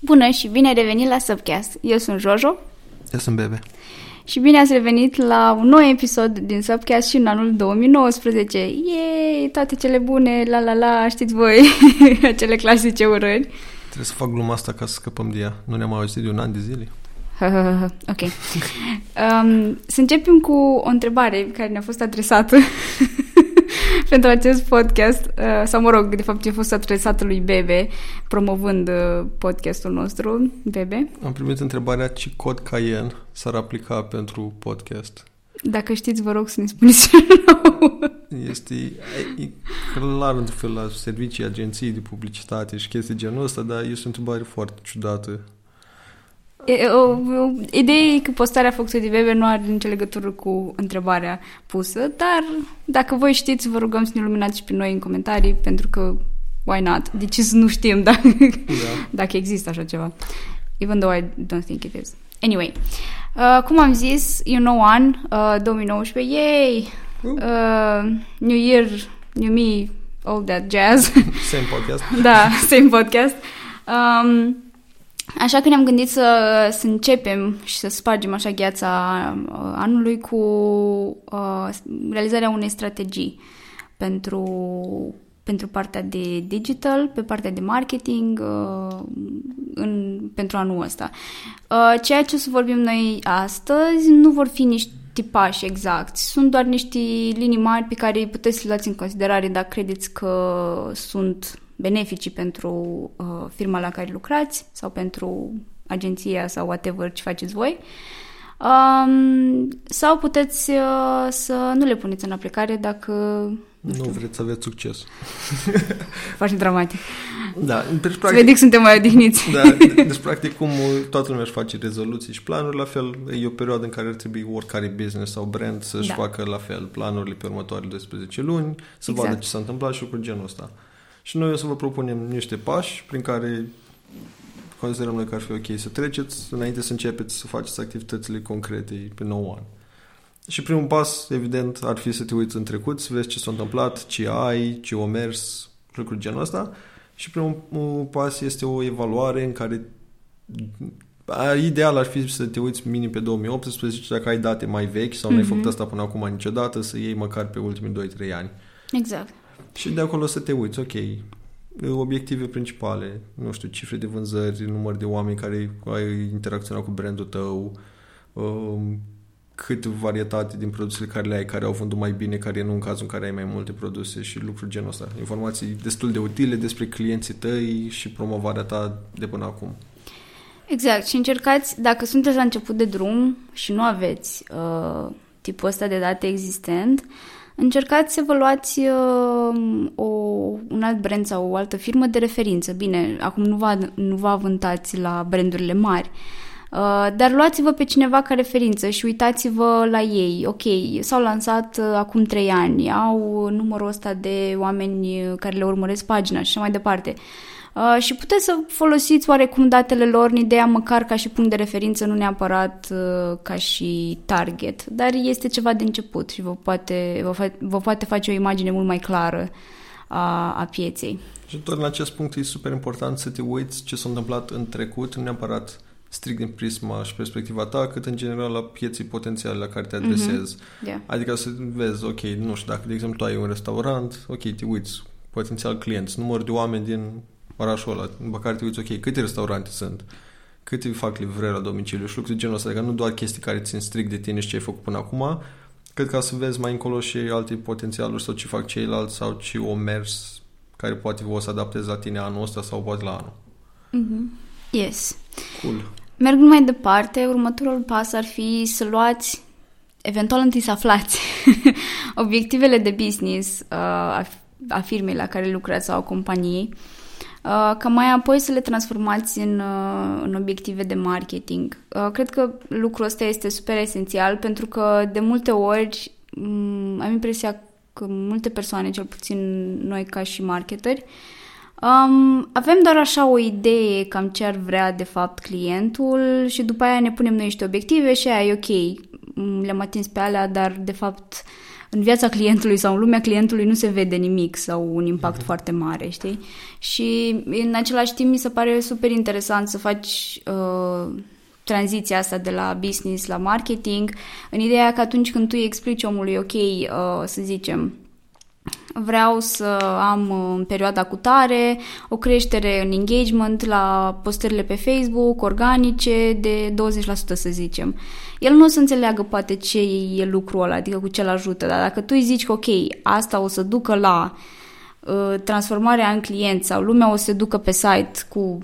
Bună și bine ai revenit la Subcast. Eu sunt Jojo Eu sunt Bebe. și bine ați revenit la un nou episod din Subcast și în anul 2019. Yay! Toate cele bune, la la la, știți voi, acele clasice urări. Trebuie să fac gluma asta ca să scăpăm de ea. Nu ne-am auzit de un an de zile. ok. Um, să începem cu o întrebare care ne-a fost adresată pentru acest podcast, uh, sau mă rog, de fapt a fost adresată lui Bebe, promovând uh, podcastul nostru, Bebe. Am primit întrebarea ce cod Cayenne s-ar aplica pentru podcast. Dacă știți, vă rog să ne spuneți nou. Este e, e clar într-un fel la servicii, agenții de publicitate și chestii genul ăsta, dar este o întrebare foarte ciudată. E, o, o, ideea e că postarea făcută de Bebe nu are nicio legătură cu întrebarea pusă, dar dacă voi știți, vă rugăm să ne luminați și pe noi în comentarii, pentru că why not? De ce să nu știm dacă, Da. dacă există așa ceva? Even though I don't think it is. Anyway, uh, cum am zis, e un nou an, uh, 2019, yay! Uh. Uh, new Year, new me, all that jazz. Same podcast. Da, same podcast. Um, așa că ne-am gândit să, să începem și să spargem așa gheața uh, anului cu uh, realizarea unei strategii pentru, pentru partea de digital, pe partea de marketing uh, în, pentru anul ăsta. Uh, ceea ce o să vorbim noi astăzi nu vor fi niște tipași exact. Sunt doar niște linii mari pe care îi puteți să le luați în considerare dacă credeți că sunt beneficii pentru uh, firma la care lucrați sau pentru agenția sau whatever ce faceți voi. Um, sau puteți uh, să nu le puneți în aplicare dacă Nu vreți să aveți succes. faci dramatic. Da, deci Să practic, vede că suntem mai odihniți. da, deci practic cum toată lumea își face rezoluții și planuri, la fel e o perioadă în care ar trebui oricare business sau brand să-și Da. facă la fel planurile pe următoarele 12 luni, să Exact. vadă ce s-a întâmplat și lucruri genul ăsta. Și noi o să vă propunem niște pași prin care considerăm noi că ar fi ok să treceți înainte să începeți să faceți activitățile concrete pe nou an. Și primul pas, evident, ar fi să te uiți în trecut, să vezi ce s-a întâmplat, ce ai, ce o mers, lucruri genul ăsta. Și primul pas este o evaluare în care a, ideal ar fi să te uiți minim pe 2018 dacă ai date mai vechi sau n-ai Mhm. făcut asta până acum niciodată, să iei măcar pe ultimii 2-3 ani. Exact. Și de acolo să te uiți, ok, obiective principale, nu știu, cifre de vânzări, număr de oameni care ai interacționat cu brandul tău, um, cât varietate din produsele care le ai, care au vândut mai bine, care nu în cazul în care ai mai multe produse și lucruri genul ăsta. Informații destul de utile despre clienții tăi și promovarea ta de până acum. Exact. Și încercați, dacă sunteți la început de drum și nu aveți uh, tipul ăsta de date existent, încercați să vă luați uh, o, un alt brand sau o altă firmă de referință. Bine, acum nu vă, nu vă avântați la brandurile mari, uh, dar luați-vă pe cineva ca referință și uitați-vă la ei. Ok, s-au lansat uh, acum trei ani, au numărul ăsta de oameni uh, care le urmăresc pagina și așa mai departe. Uh, și puteți să folosiți oarecum datele lor în ideea măcar ca și punct de referință, nu neapărat uh, ca și target, dar este ceva de început și vă poate, vă, fa- vă poate face o imagine mult mai clară a, a pieței. Și tot în acest punct e super important să te uiți ce s-a întâmplat în trecut, nu neapărat strict din prisma și perspectiva ta, cât în general la pieții potențiale la care te adresezi. Yeah. Adică să vezi, ok, nu știu, dacă de exemplu tu ai un restaurant, ok, te uiți, potențial clienți, număr de oameni din orașul ăla, după care te uiți, ok, câte restaurante sunt, câte fac livrări la domiciliu și lucruri de genul ăsta, adică nu doar chestii care țin strict de tine și ce ai făcut până acum, cât ca să vezi mai încolo și alte potențialuri sau ce fac ceilalți sau ce o mers care poate o să adaptezi la tine anul ăsta sau poate la anul. Yes. Cool. Mergând mai departe, următorul pas ar fi să luați, eventual întâi să aflați obiectivele de business uh, a, a firmei la care lucrați sau a companiei, uh, ca mai apoi să le transformați în, uh, în obiective de marketing. Uh, cred că lucrul ăsta este super esențial pentru că de multe ori m- am impresia că multe persoane, cel puțin noi ca și marketeri, Um, avem doar așa o idee cam ce ar vrea de fapt clientul și după aia ne punem noi niște obiective și aia e ok, m, le-am atins pe alea, dar de fapt în viața clientului sau în lumea clientului nu se vede nimic sau un impact uh-huh. foarte mare, știi? Și în același timp mi se pare super interesant să faci uh, tranziția asta de la business la marketing, în ideea că atunci când tu îi explici omului, ok, uh, să zicem, vreau să am în perioada cu tare o creștere în engagement la postările pe Facebook, organice, de 20%, să zicem. El nu o să înțeleagă poate ce e lucrul ăla, adică cu ce îl ajută, dar dacă tu îi zici că ok, asta o să ducă la uh, transformarea în client sau lumea o să se ducă pe site cu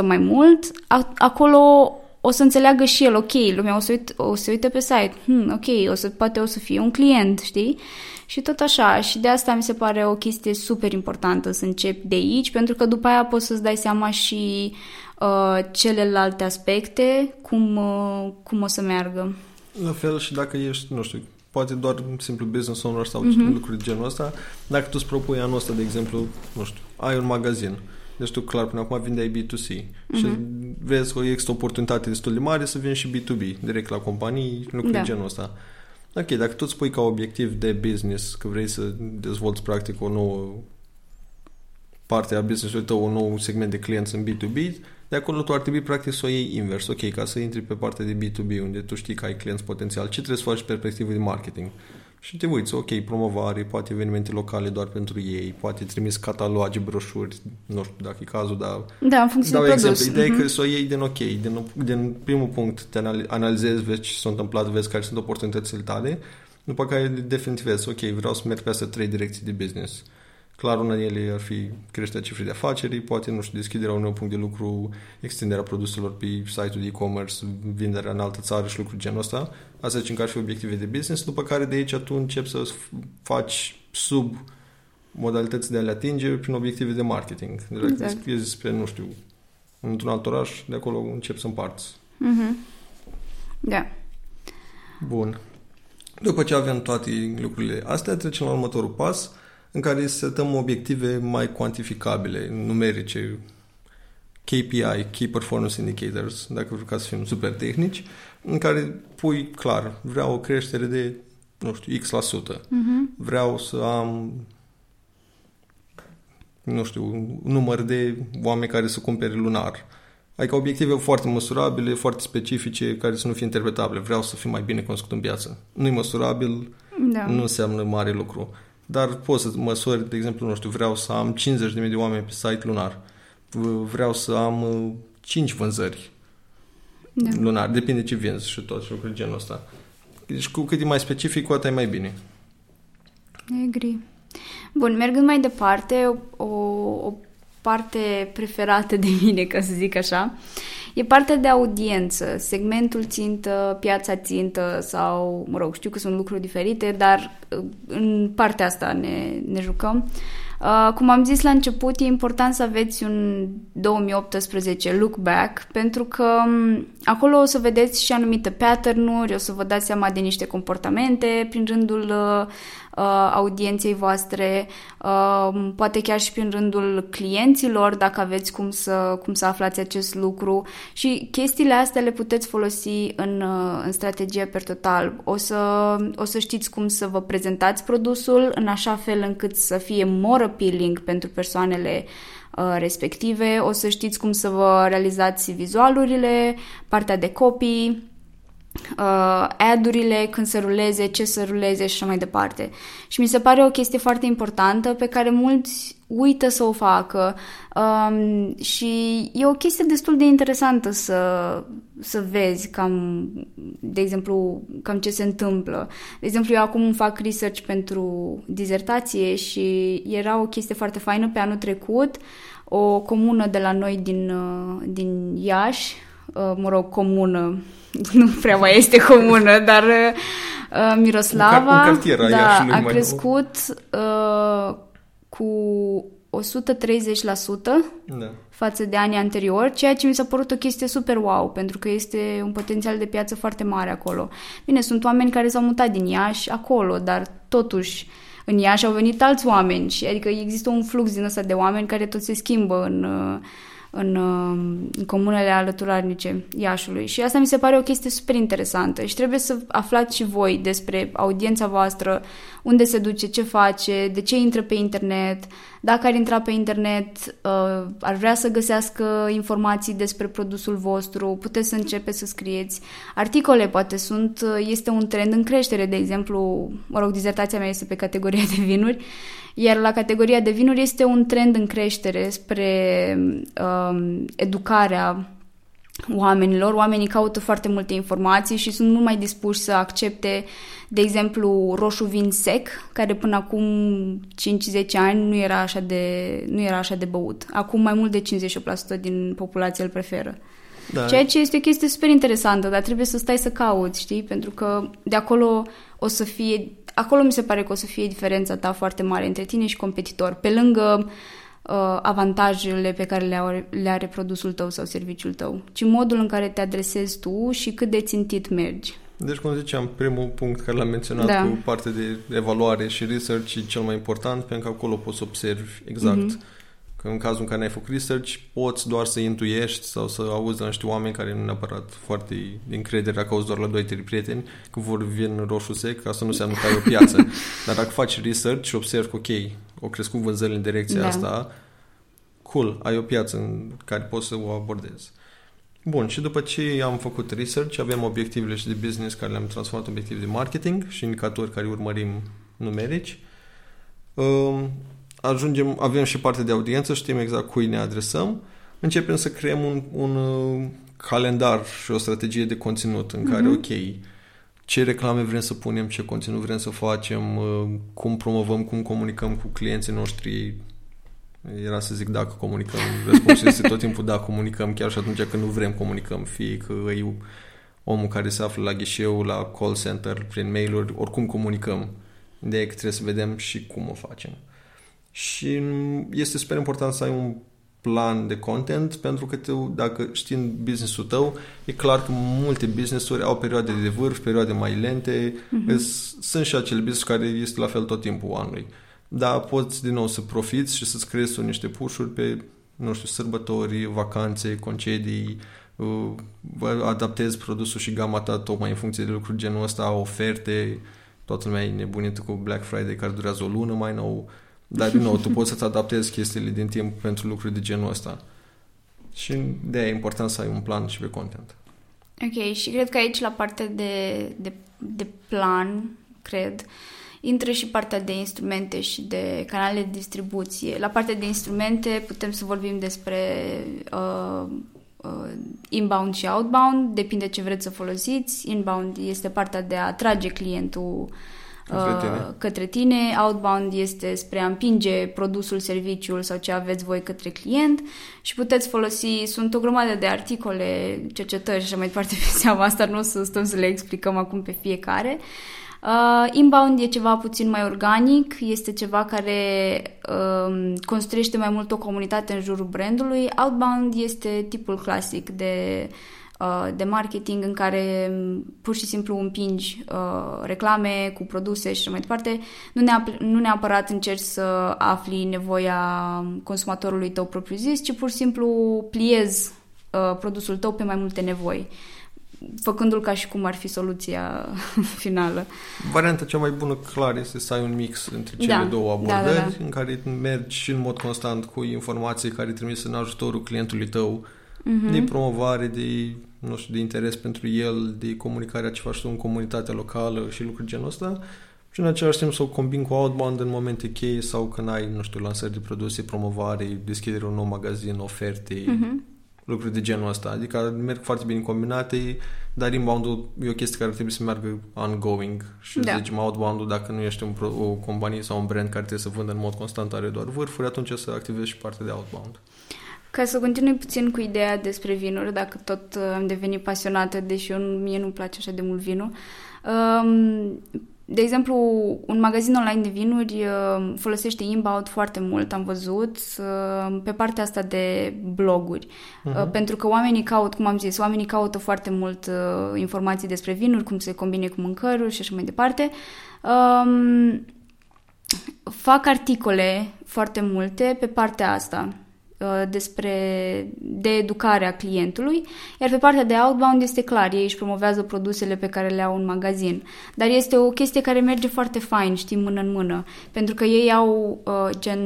5% mai mult, acolo o să înțeleagă și el, ok, lumea o să, uit, o să uite pe site, hmm, ok, o să, poate o să fie un client, știi? Și tot așa, și de asta mi se pare o chestie super importantă să începi de aici, pentru că după aia poți să-ți dai seama și uh, celelalte aspecte, cum, uh, cum o să meargă. La fel și dacă ești, nu știu, poate doar simplu business owner sau uh-huh. lucruri de genul ăsta, dacă tu îți propui anul ăsta, de exemplu, nu știu, ai un magazin, deci tu clar până acum vindeai B2C uh-huh. și mhm. vezi că există o oportunitate destul de mare să vinzi și B2B, direct la companii, lucruri da. de genul ăsta. Ok, dacă tu îți pui ca obiectiv de business că vrei să dezvolți practic o nouă parte a business-ului tău, un nou segment de clienți în B2B, de acolo tu ar trebui practic să o iei invers. Ok, ca să intri pe partea de B2B unde tu știi că ai clienți potențial, ce trebuie să faci perspectivă de marketing? Și te uiți, ok, promovare, poate evenimente locale doar pentru ei, poate trimis cataloge, broșuri, nu știu dacă e cazul, dar... Da, în funcție dau de exemplu. produs. Ideea uh-huh. e Mhm. că să o iei din ok, din, din primul punct te analizezi, vezi ce s-a întâmplat, vezi care sunt oportunitățile tale, după care definitivezi, ok, vreau să merg pe astea trei direcții de business. Clar, una din ele ar fi creșterea cifrei de afaceri, poate, nu știu, deschiderea unui punct de lucru, extinderea produselor pe site-ul de e-commerce, vinderea în altă țară și lucruri genul ăsta. Asta zicem că ar fi obiective de business, după care de aici tu începi să faci sub modalități de a le atinge prin obiective de marketing. Deci dacă Exact. exact. spre, nu știu, într-un alt oraș, de acolo începi să împarți. Mhm. Da. Bun. După ce avem toate lucrurile astea, trecem la următorul pas, în care setăm obiective mai cuantificabile, numerice, KPI, Key Performance Indicators, dacă vreau ca să fim super tehnici, în care pui clar, vreau o creștere de, nu știu, X%. la sută. Mhm. Vreau să am nu știu, un număr de oameni care să cumpere lunar. Adică obiective foarte măsurabile, foarte specifice, care să nu fie interpretabile. Vreau să fiu mai bine cunoscut în piață. Nu-i măsurabil, Da. nu înseamnă mare lucru. Dar poți să măsori, de exemplu, nu știu, vreau să am 50.000 de oameni pe site lunar. V- Vreau să am uh, 5 vânzări Da. lunar. Depinde ce vinzi și tot și lucruri genul ăsta. Deci cu cât e mai specific, cu atât e mai bine. Agree. Bun, mergând mai departe, o, o parte preferată de mine, ca să zic așa, e partea de audiență, segmentul țintă, piața țintă sau, mă rog, știu că sunt lucruri diferite, dar uh, în partea asta ne, ne jucăm. Uh, cum am zis la început, e important să aveți un 2018 look back, pentru că um, acolo o să vedeți și anumite pattern-uri, o să vă dați seama de niște comportamente prin rândul uh, uh, audienței voastre, uh, poate chiar și prin rândul clienților, dacă aveți cum să, cum să aflați acest lucru și chestiile astea le puteți folosi în, uh, în strategie per total. O să, o să știți cum să vă prezentați produsul în așa fel încât să fie more appealing pentru persoanele uh, respective, o să știți cum să vă realizați vizualurile, partea de copy, uh, ad-urile, când să ruleze, ce să ruleze și așa mai departe. Și mi se pare o chestie foarte importantă pe care mulți uită să o facă um, și e o chestie destul de interesantă să, să vezi cam, de exemplu, cam ce se întâmplă. De exemplu, eu acum fac research pentru dizertație și era o chestie foarte faină pe anul trecut, o comună de la noi din, uh, din Iași, uh, mă rog, comună, nu prea mai este comună, dar uh, Miroslava Un car- un cartier al da, Iașiului a mai nou. crescut uh, cu 130% Da. față de anii anteriori, ceea ce mi s-a părut o chestie super wow, pentru că este un potențial de piață foarte mare acolo. Bine, sunt oameni care s-au mutat din Iași acolo, dar totuși în Iași au venit alți oameni și adică există un flux din ăsta de oameni care tot se schimbă în, uh, în, uh, în comunele alăturarnice Iașului. Și asta mi se pare o chestie super interesantă și trebuie să aflați și voi despre audiența voastră, unde se duce, ce face, de ce intră pe internet, dacă ar intra pe internet, uh, ar vrea să găsească informații despre produsul vostru, puteți să începeți să scrieți articole, poate sunt, este un trend în creștere, de exemplu, mă rog, dizertația mea este pe categoria de vinuri, iar la categoria de vinuri este un trend în creștere spre um, educarea oamenilor. Oamenii caută foarte multe informații și sunt mult mai dispuși să accepte, de exemplu, roșu vin sec, care până acum 5-10 ani nu era, așa de, nu era așa de băut. Acum mai mult de 58% din populație îl preferă. Da. Ceea ce este o chestie super interesantă, dar trebuie să stai să cauți, știi? Pentru că de acolo o să fie acolo mi se pare că o să fie diferența ta foarte mare între tine și competitor, pe lângă uh, avantajele pe care le are, le are produsul tău sau serviciul tău, ci modul în care te adresezi tu și cât de țintit mergi. Deci, cum ziceam, primul punct care l-am menționat da. cu partea de evaluare și research e cel mai important, pentru că acolo poți să observi exact mm-hmm Că în cazul în care n-ai făcut research, poți doar să intuiești sau să auzi de niște oameni care nu neapărat foarte de încredere, că auzi doar la 2-3 prieteni, că vor vin roșu sec, asta nu înseamnă că ai o piață. Dar dacă faci research și observi că, ok, au crescut vânzările în direcția da. asta, cool, ai o piață în care poți să o abordezi. Bun, și după ce am făcut research, avem obiectivele și de business care le-am transformat în obiective de marketing și indicatori care urmărim numerici. Um, ajungem, avem și parte de audiență, știm exact cui ne adresăm, începem să creăm un, un uh, calendar și o strategie de conținut în mm-hmm. care, ok, ce reclame vrem să punem, ce conținut vrem să facem, uh, cum promovăm, cum comunicăm cu clienții noștri. Era să zic dacă comunicăm. Răspunsul este tot timpul da, comunicăm, chiar și atunci când nu vrem comunicăm, fie că e omul care se află la ghișeu, la call center, prin mail-uri, oricum comunicăm. Ideea e că trebuie să vedem și cum o facem și este super important să ai un plan de content pentru că te, dacă știi business-ul tău, e clar că multe business-uri au perioade de vârf, perioade mai lente, mm-hmm. sunt și acele business care este la fel tot timpul anului. Dar poți din nou să profiți și să-ți creezi niște pușuri pe, nu știu, sărbători, vacanțe, concedii, uh, adaptezi produsul și gama ta tocmai în funcție de lucruri genul ăsta, oferte, toată lumea e nebunită cu Black Friday care durează o lună mai nou, dar, din nou, tu poți să-ți adaptezi chestiile din timp pentru lucruri de genul ăsta. Și de e important să ai un plan și pe content. Ok, și cred că aici la partea de, de, de plan, cred, intră și partea de instrumente și de canale de distribuție. La partea de instrumente putem să vorbim despre uh, uh, inbound și outbound, depinde ce vreți să folosiți. Inbound este partea de a atrage clientul către tine. Uh, către tine. Outbound este spre a împinge produsul, serviciul sau ce aveți voi către client și puteți folosi, sunt o grămadă de articole, cercetări și așa mai departe pe seama asta, nu o să stăm să le explicăm acum pe fiecare. Uh, inbound e ceva puțin mai organic, este ceva care uh, construiește mai mult o comunitate în jurul brandului. Outbound este tipul clasic de uh, Uh, de marketing în care pur și simplu împingi uh, reclame cu produse și așa mai departe, nu, neap- nu neapărat încerci să afli nevoia consumatorului tău propriu-zis, ci pur și simplu pliezi uh, produsul tău pe mai multe nevoi făcându-l ca și cum ar fi soluția finală. Varianta cea mai bună, clar, este să ai un mix între cele da, două abordări, da, da, da. în care mergi și în mod constant cu informații care trimise în ajutorul clientului tău, uh-huh. de promovare, de nu știu, de interes pentru el, de comunicarea ce faci tu în comunitatea locală și lucruri genul ăsta și în același timp să o combin cu outbound în momente cheie sau când ai, nu știu, lansări de produse, promovare, deschidere un nou magazin, oferte, uh-huh. lucruri de genul ăsta. Adică merg foarte bine combinate, dar inbound-ul e o chestie care trebuie să meargă ongoing și da. zicem outbound dacă nu ești un, o companie sau un brand care trebuie să vândă în mod constant, are doar vârfuri, atunci să activezi și partea de outbound. Ca să continui puțin cu ideea despre vinuri, dacă tot uh, am devenit pasionată, deși eu, mie nu-mi place așa de mult vinul. Um, de exemplu, un magazin online de vinuri uh, folosește inbound foarte mult, am văzut, uh, pe partea asta de bloguri. Uh-huh. Pentru că oamenii caută, cum am zis, oamenii caută foarte mult informații despre vinuri, cum se combine cu mâncăruri și așa mai departe. Um, fac articole foarte multe pe partea asta uh, despre de educare a clientului, iar pe partea de outbound este clar, ei își promovează produsele pe care le au în magazin. Dar este o chestie care merge foarte fain, știi, mână în mână, pentru că ei au, uh, gen,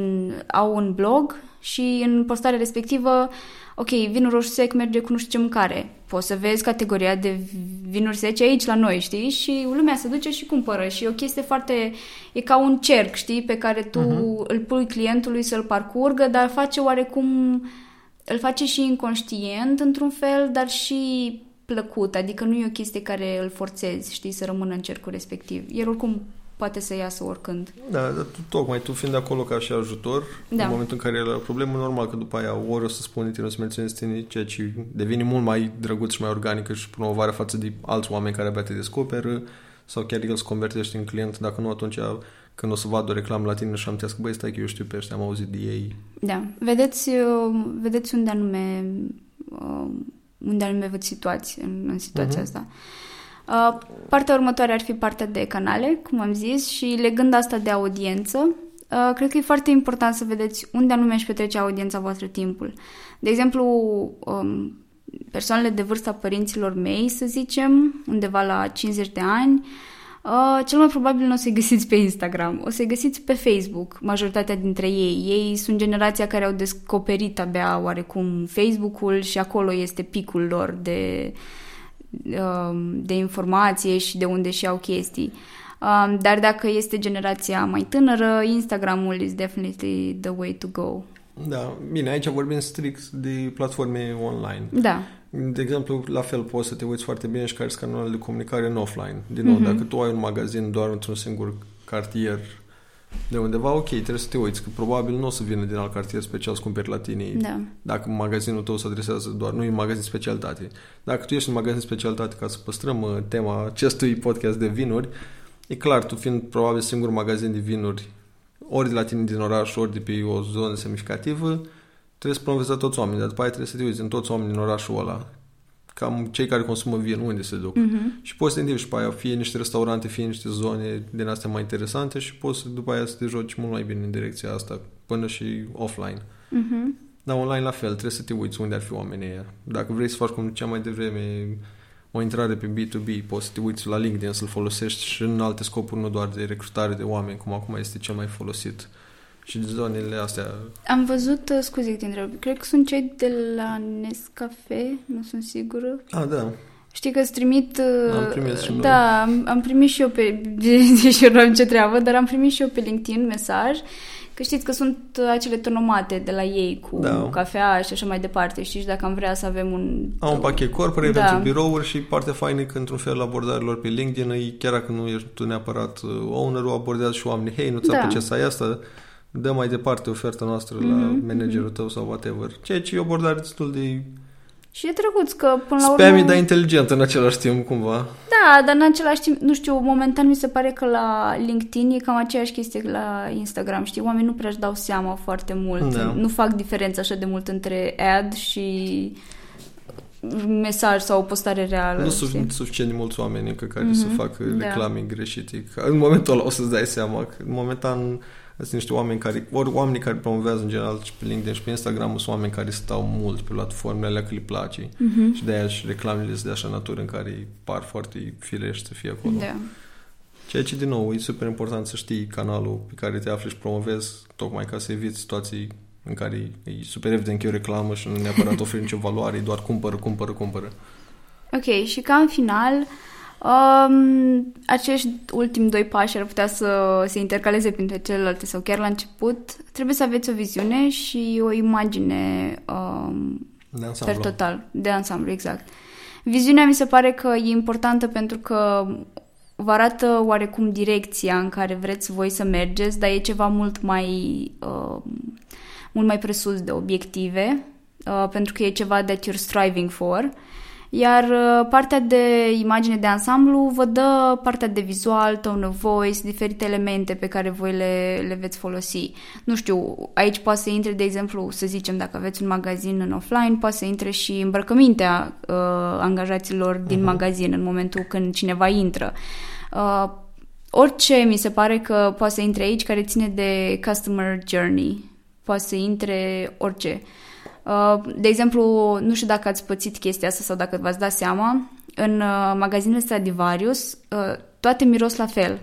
au un blog și în postarea respectivă ok, vinul roșu sec merge cu nu știu ce mâncare. Poți să vezi categoria de vinuri sece aici la noi, știi? Și lumea se duce și cumpără și e o chestie foarte... E ca un cerc, știi? Pe care tu uh-huh. îl pui clientului să-l parcurgă, dar face oarecum... Îl face și inconștient într-un fel, dar și plăcut, adică nu e o chestie care îl forțezi, știi, să rămână în cercul respectiv. El oricum poate să iasă oricând. Da, dar tu, tocmai tu fiind acolo ca și ajutor, da. în momentul în care el are o problemă, normal că după aia ori o să spune tine, o să menționezi tine, ceea ce devine mult mai drăguț și mai organică și promovare față de alți oameni care abia te descoperă sau chiar el se convertește în client, dacă nu atunci când o să vadă o reclamă la tine și am că băi, stai că eu știu pe ăștia, am auzit de ei. Da, vedeți, uh, vedeți unde anume uh, unde anume văd situații în, în situația uh-huh. asta. Uh, partea următoare ar fi partea de canale, cum am zis, și legând asta de audiență, uh, cred că e foarte important să vedeți unde anume își petrece audiența voastră timpul. De exemplu, um, persoanele de vârsta părinților mei, să zicem, undeva la 50 de ani, Uh, cel mai probabil nu o să-i găsiți pe Instagram, o să-i găsiți pe Facebook, majoritatea dintre ei. Ei sunt generația care au descoperit abia oarecum Facebook-ul și acolo este picul lor de, Um, de informație și de unde și au chestii. Um, dar dacă este generația mai tânără, Instagramul is definitely the way to go. Da, bine, aici vorbim strict de platforme online. Da. De exemplu, la fel poți să te uiți foarte bine și care sunt canalele de comunicare în offline. Din nou, mm-hmm. dacă tu ai un magazin doar într-un singur cartier de undeva, ok, trebuie să te uiți, că probabil nu o să vină din alt cartier special să cumperi la tine. Da. Dacă magazinul tău se adresează doar, nu e un magazin specialitate. Dacă tu ești un magazin specialitate, ca să păstrăm uh, tema acestui podcast de vinuri, e clar, tu fiind probabil singur magazin de vinuri, ori de la tine din oraș, ori de pe o zonă semnificativă, trebuie să promovezi toți oamenii, dar după aia trebuie să te uiți în toți oamenii din orașul ăla cam cei care consumă vin, unde se duc. Uh-huh. Și poți să te întrebi și pe aia, fie niște restaurante, fie niște zone din astea mai interesante și poți după aia să te joci mult mai bine în direcția asta, până și offline. Uh-huh. Dar online la fel, trebuie să te uiți unde ar fi oamenii ăia. Dacă vrei să faci cum cea mai devreme o intrare pe B2B, poți să te uiți la LinkedIn, să-l folosești și în alte scopuri, nu doar de recrutare de oameni, cum acum este cel mai folosit. Uh, și zonele astea. Am văzut, uh, scuze că te cred că sunt cei de la Nescafe, nu sunt sigură. Ah, da. Știi că îți trimit... Uh, am primit și noi. Da, am, am primit și eu pe... Deși eu nu am ce treabă, dar am primit și eu pe LinkedIn mesaj că știți că sunt uh, acele tonomate de la ei cu da. cafea și așa mai departe, știți, și dacă am vrea să avem un... Am un pachet corporate da. pentru birouri și partea faină că într-un fel abordărilor pe LinkedIn, e, chiar dacă nu ești tu neapărat owner-ul, abordează și oamenii, hei, nu ți-a da. să ai asta, dă mai departe oferta noastră mm-hmm. la mhm, managerul mhm. tău sau whatever. Ceea ce e o abordare destul de... Și e drăguț că până la urmă... Spammy, dar inteligent în același timp, cumva. Da, dar în același timp, nu știu, momentan mi se pare că la LinkedIn e cam aceeași chestie la Instagram, știi? Oamenii nu prea își dau seama foarte mult. Da. Nu fac diferența așa de mult între ad și mesaj sau o postare reală. Nu sunt suficient de mulți oameni încă care mm-hmm. să mhm. facă da. reclame da. greșite. În momentul ăla o să-ți dai seama că momentan sunt niște oameni care, ori oamenii care promovează în general și pe LinkedIn și pe Instagram sunt oameni care stau mult pe platformele alea că le place uh-huh. și de-aia și reclamele sunt de așa natură în care par foarte firești să fie acolo. Da. Ceea ce, din nou, e super important să știi canalul pe care te afli și promovezi, tocmai ca să eviți situații în care e super evident că e o reclamă și nu neapărat oferi nicio valoare, e doar cumpără, cumpără, cumpără. Ok, și ca în final, Um, acești ultimi doi pași ar putea să se intercaleze printre celelalte sau chiar la început. Trebuie să aveți o viziune și o imagine um, de ansamblu. per total, de ansamblu, exact. Viziunea mi se pare că e importantă pentru că vă arată oarecum direcția în care vreți voi să mergeți, dar e ceva mult mai, uh, mult mai presus de obiective, uh, pentru că e ceva that you're striving for. Uh, iar uh, partea de imagine de ansamblu vă dă partea de vizual, tone of voice, diferite elemente pe care voi le, le veți folosi. Nu știu, aici poate să intre, de exemplu, să zicem, dacă aveți un magazin în offline, poate să intre și îmbrăcămintea uh, angajaților din uh-huh. magazin în momentul când cineva intră. Uh, orice mi se pare că poate să intre aici care ține de customer journey poate să intre orice. Uh, de exemplu, nu știu dacă ați pățit chestia asta sau dacă v-ați dat seama, în uh, magazinele Stradivarius uh, toate miros la fel.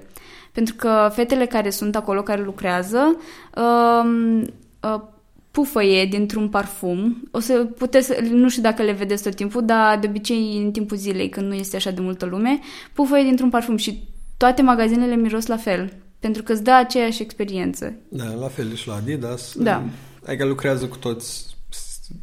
Pentru că fetele care sunt acolo, care lucrează, uh, uh, pufăie dintr-un parfum. O să puteți, nu știu dacă le vedeți tot timpul, dar de obicei în timpul zilei, când nu este așa de multă lume, pufăie dintr-un parfum și toate magazinele miros la fel. Pentru că îți dă aceeași experiență. Da, la fel și la Adidas. Da. Adică lucrează cu toți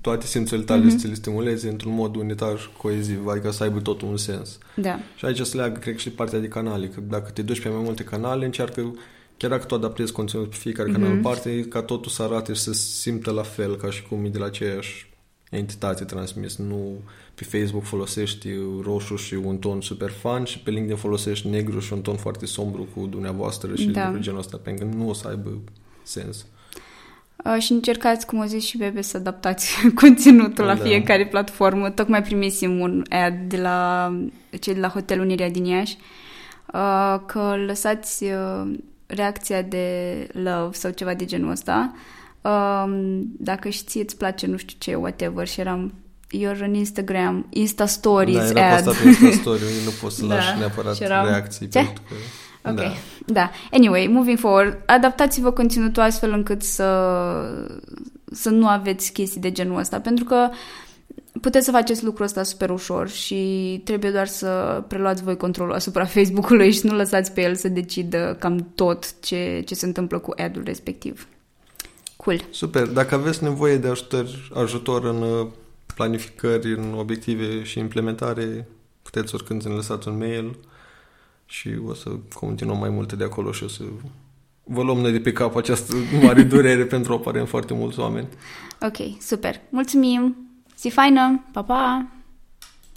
toate simțurile tale mm-hmm. să le stimuleze într-un mod unitar, coeziv, adică să aibă totul un sens. Da. Și aici se leagă, cred că și partea de canale, că dacă te duci pe mai multe canale, încearcă, chiar dacă tu adaptezi conținutul pe fiecare mm-hmm. canal în parte, ca totul să arate și să simtă la fel, ca și cum e de la aceeași entitate transmis. Nu pe Facebook folosești roșu și un ton super fan și pe LinkedIn folosești negru și un ton foarte sombru cu dumneavoastră și da. genul ăsta, pentru că nu o să aibă sens. Uh, și încercați, cum o zis și Bebe, să adaptați conținutul da. la fiecare platformă. Tocmai primisem un ad de la cei de la Hotelul Unirea din Iași uh, că lăsați uh, reacția de love sau ceva de genul ăsta um, dacă și ție îți place nu știu ce, whatever și eram you're on Instagram, Insta Stories da, era ad. pe Insta Story, nu poți să da. lași neapărat eram... reacții. Ce? Pentru că... Ok, da. da. Anyway, moving forward, adaptați-vă conținutul astfel încât să, să nu aveți chestii de genul ăsta, pentru că puteți să faceți lucrul ăsta super ușor și trebuie doar să preluați voi controlul asupra Facebook-ului și nu lăsați pe el să decidă cam tot ce, ce se întâmplă cu ad-ul respectiv. Cool. Super. Dacă aveți nevoie de ajutor, ajutor în uh, planificări, în obiective și implementare, puteți oricând să ne lăsați un mail și o să continuăm mai multe de acolo și o să vă luăm noi de pe cap această mare durere pentru o apare în foarte mulți oameni. Ok, super. Mulțumim! Zi faină! Pa, pa!